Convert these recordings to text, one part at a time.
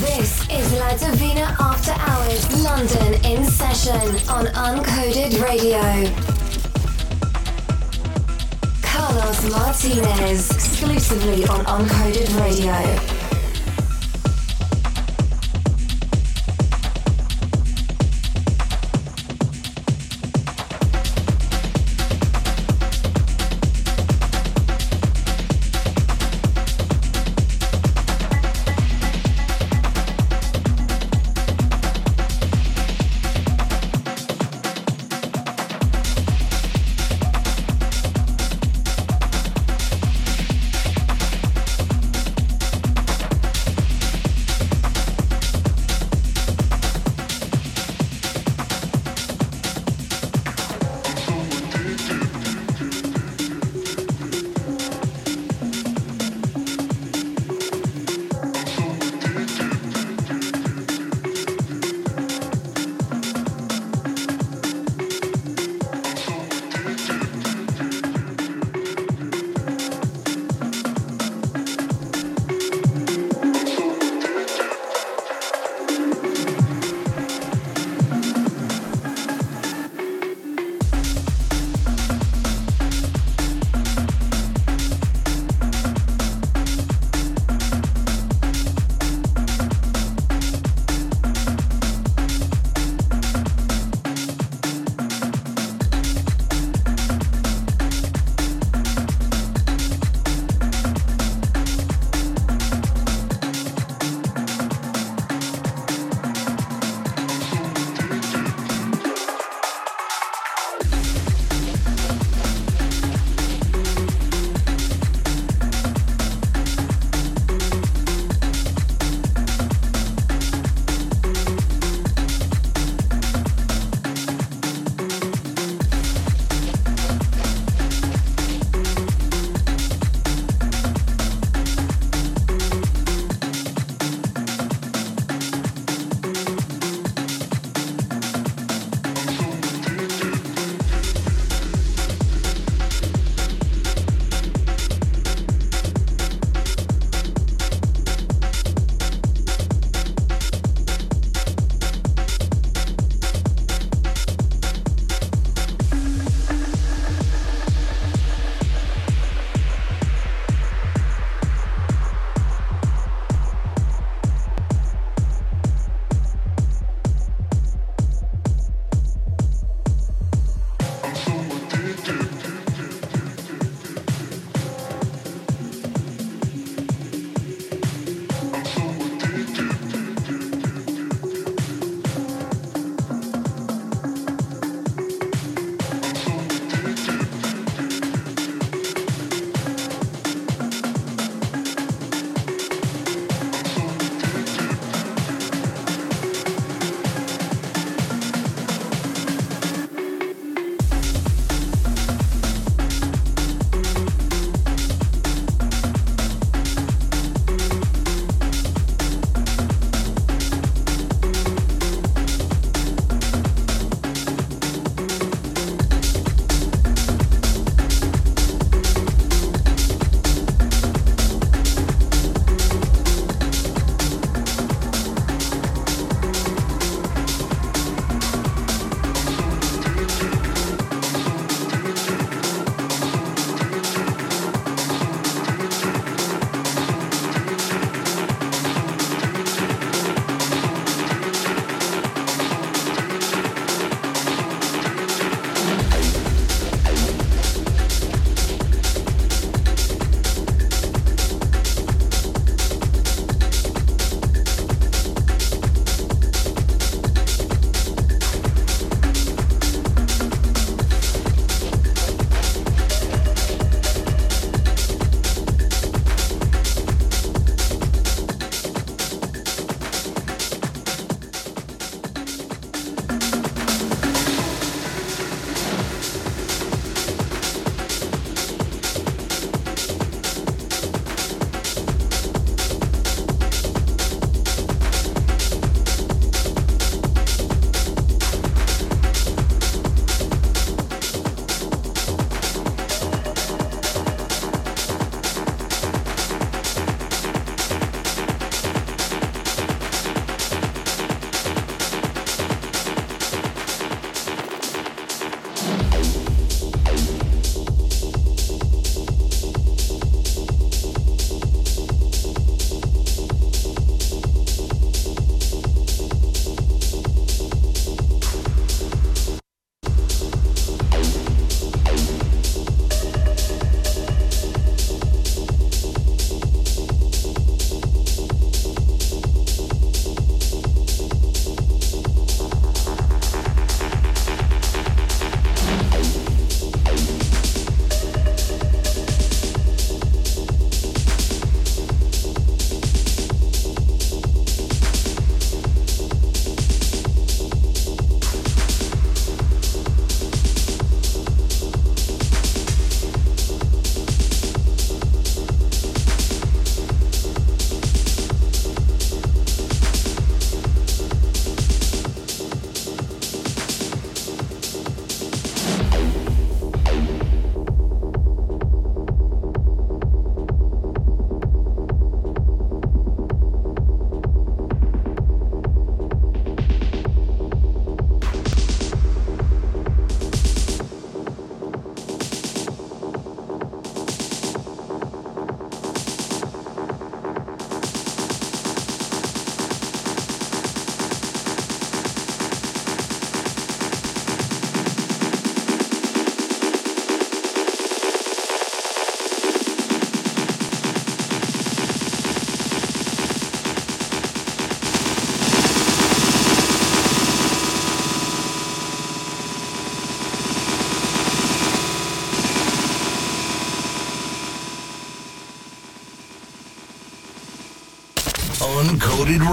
This is La Divina After Hours London in session on Uncoded Radio. Carlos Martinez exclusively on Uncoded Radio.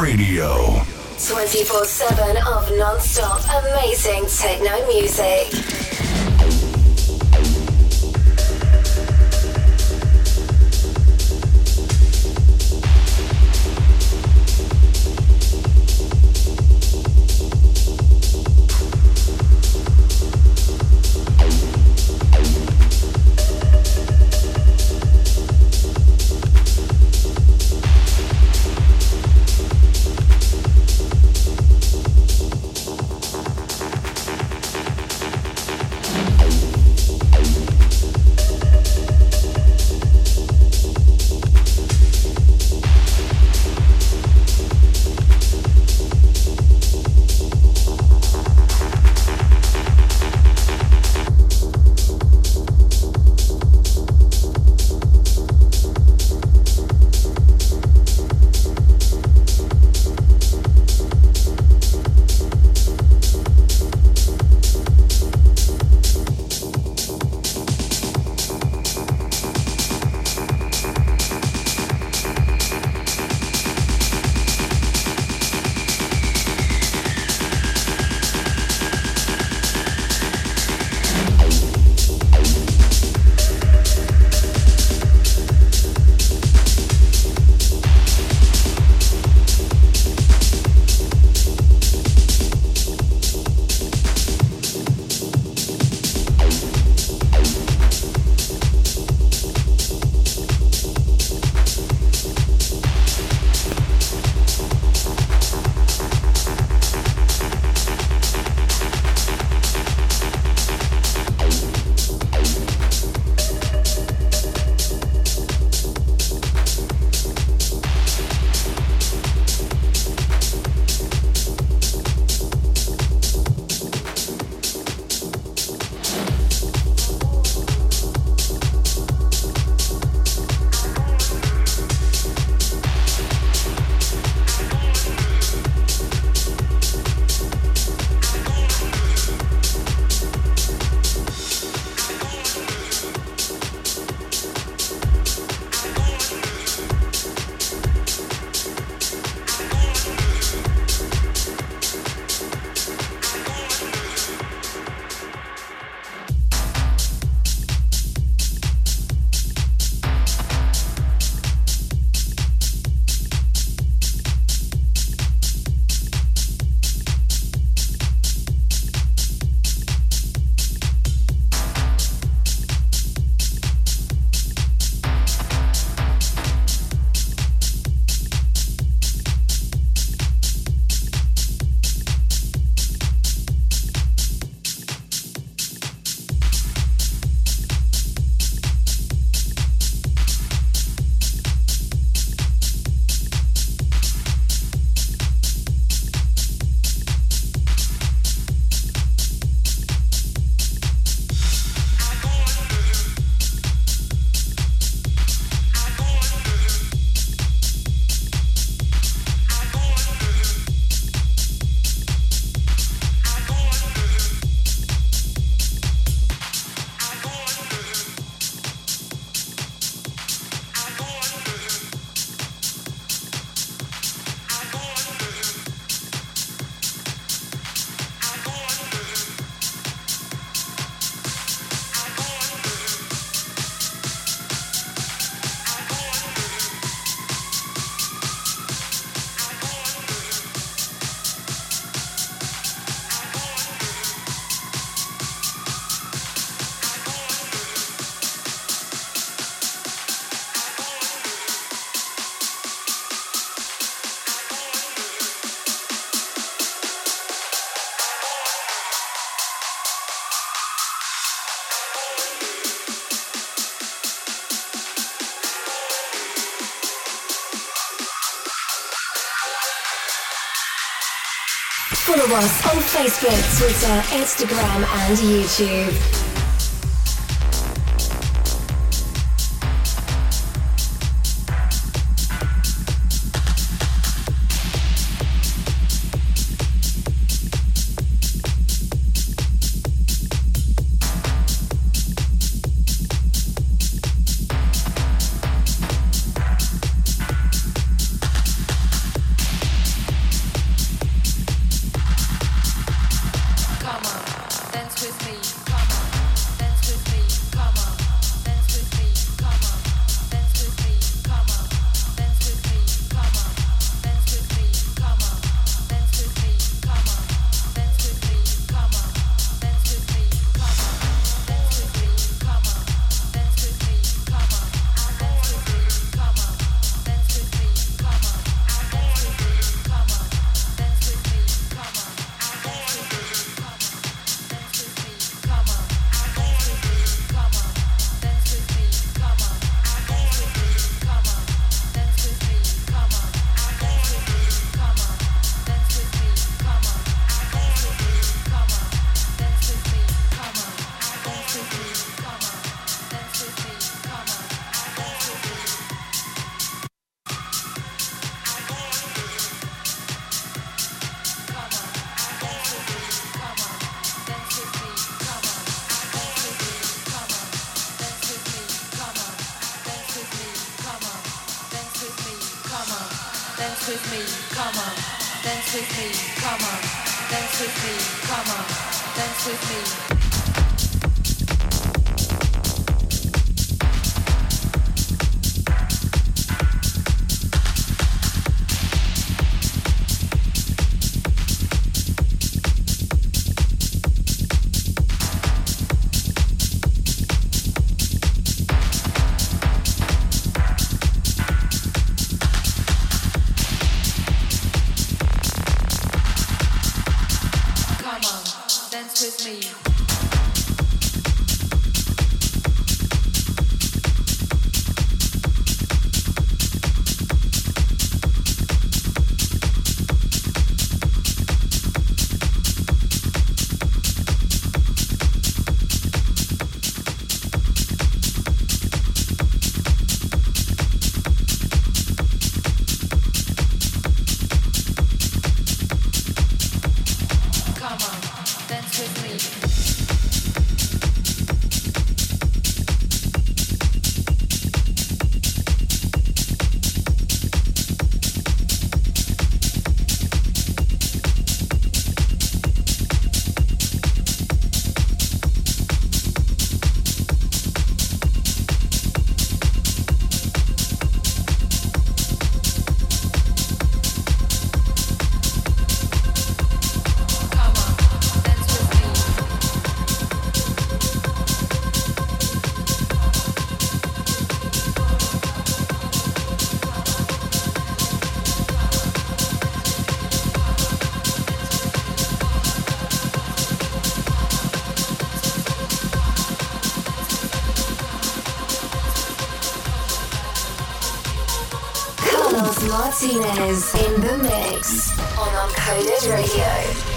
Radio. 24 7 of non stop amazing techno music. Follow us on Facebook, Twitter, Instagram, and YouTube. dance with me, come on, dance with me, come on, dance with me, come on, dance with me. Martinez in the mix on Uncoded Radio.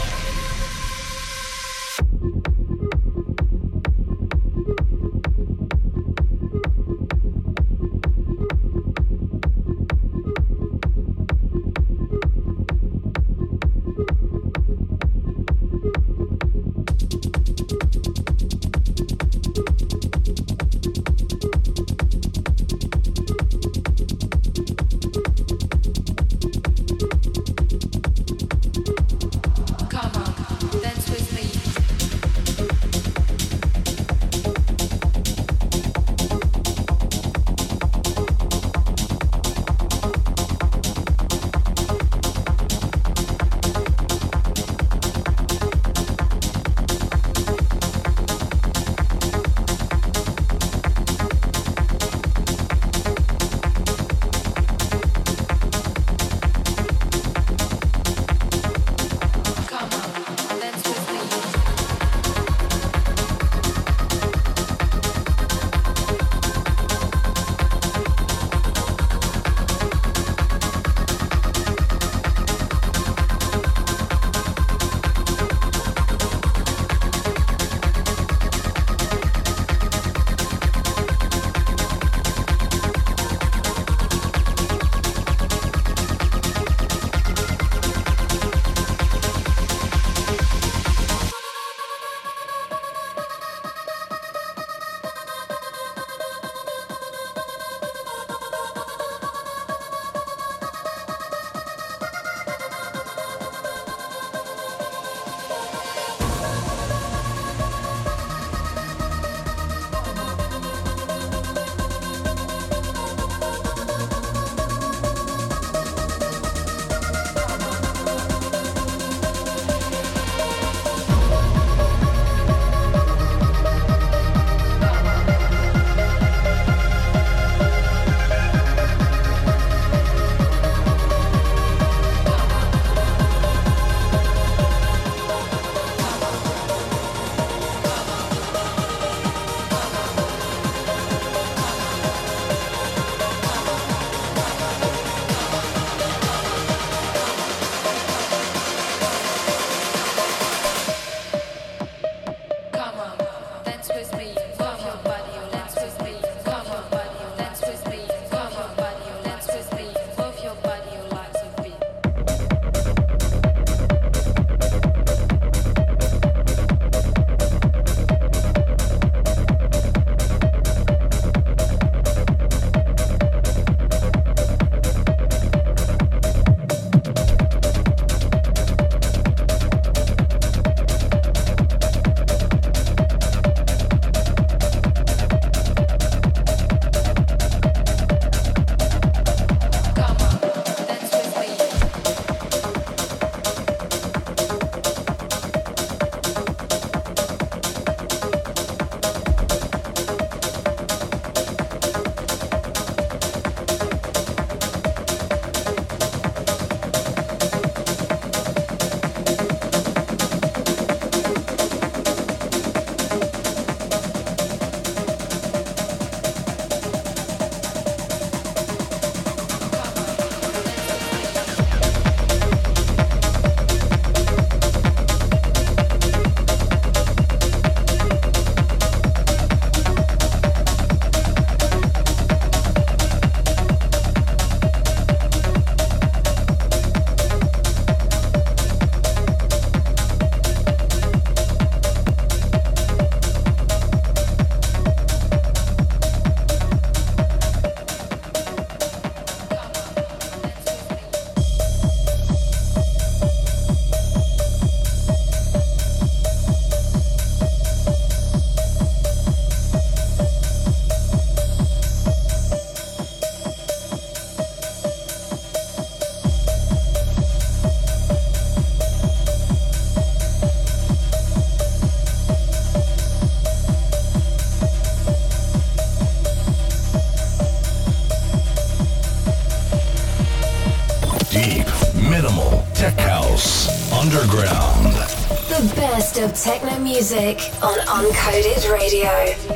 Techno music on Uncoded Radio.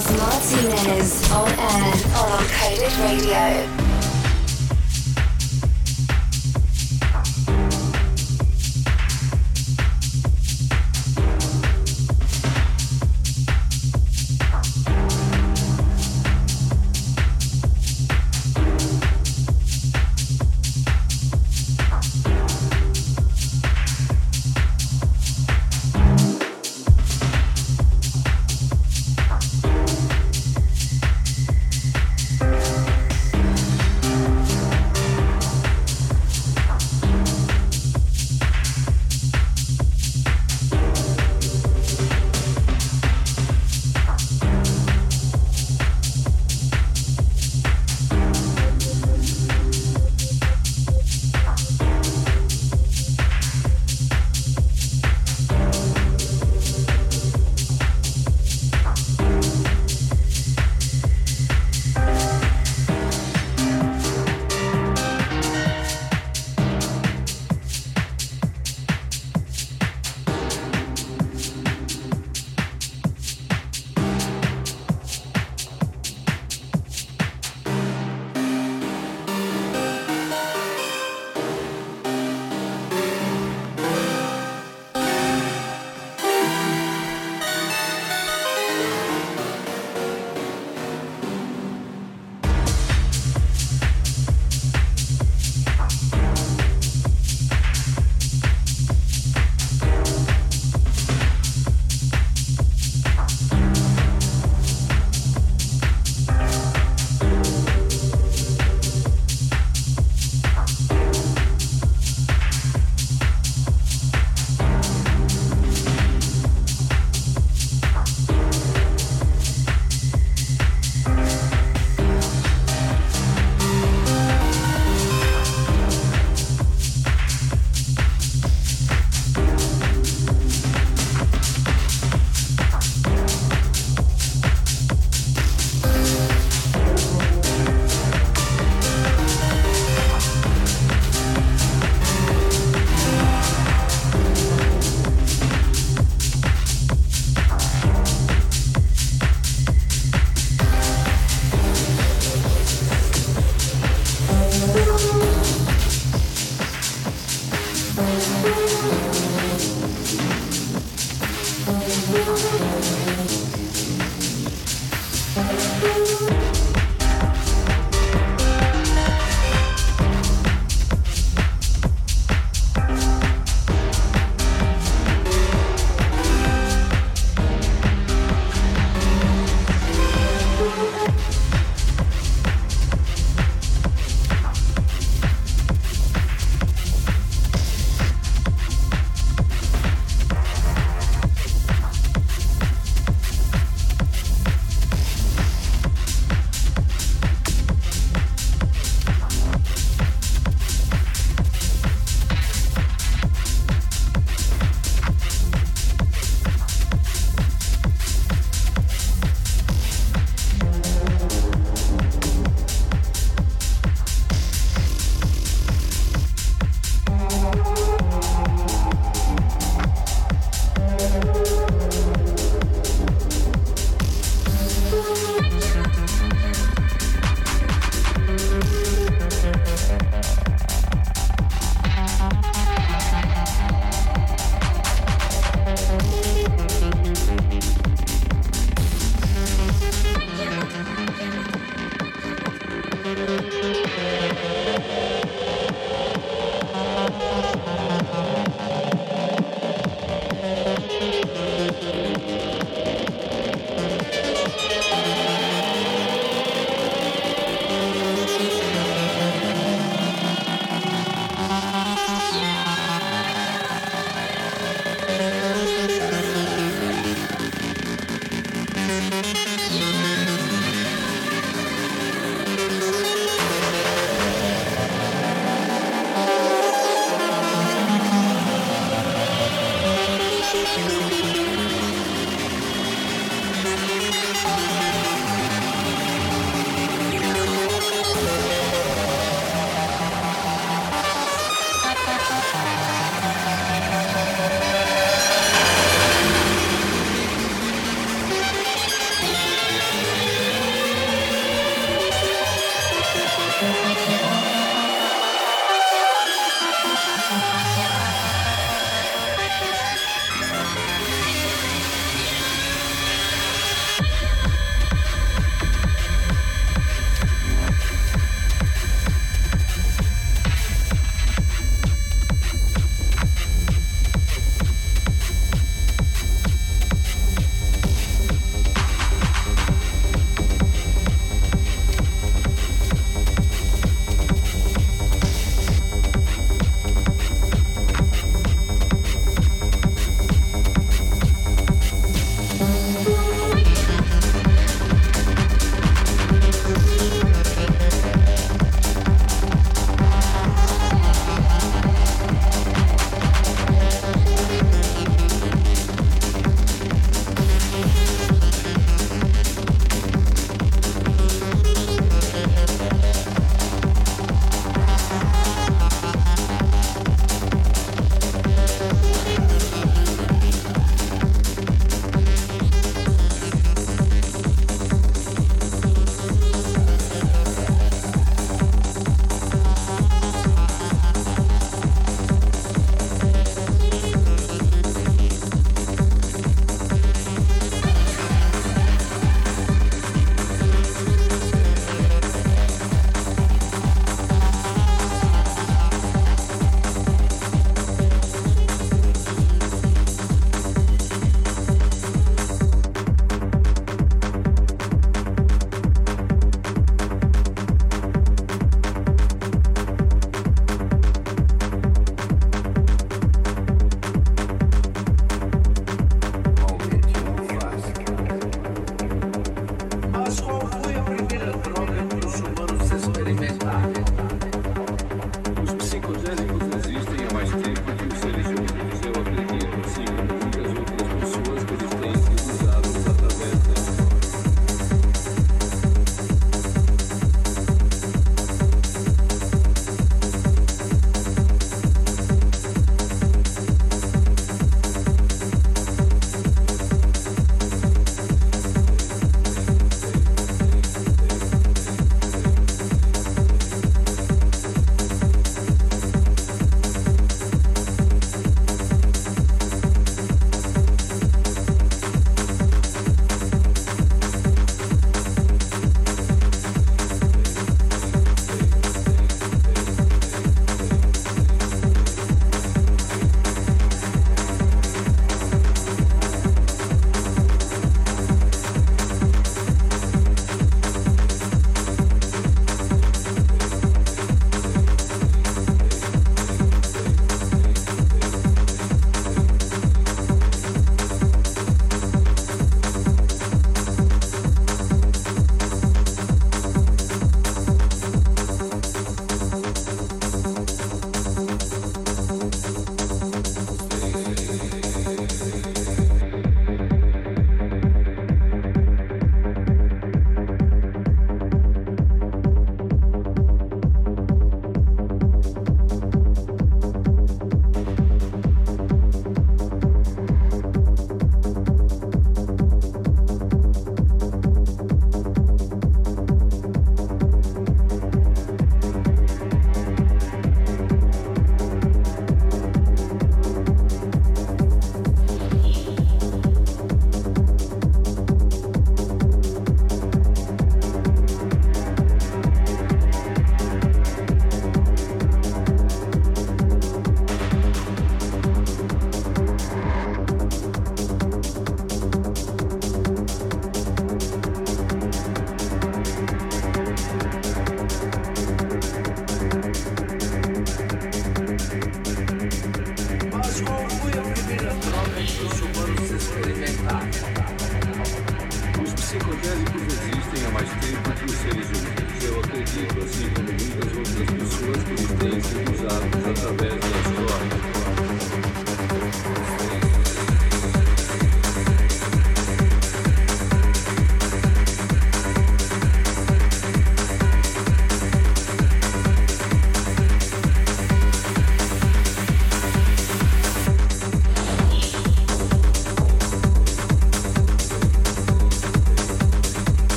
Carlos Martinez on air on Uncoded Radio.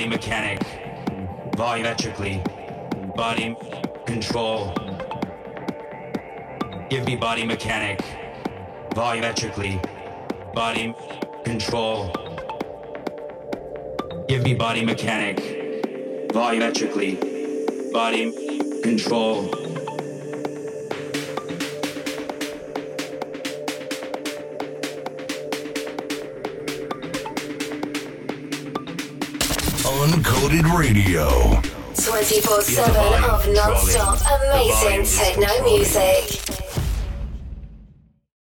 Body mechanic, volumetrically, body control. Give me body mechanic, volumetrically, body control. Give me body mechanic, volumetrically, body control. 24 7 of non stop amazing techno music.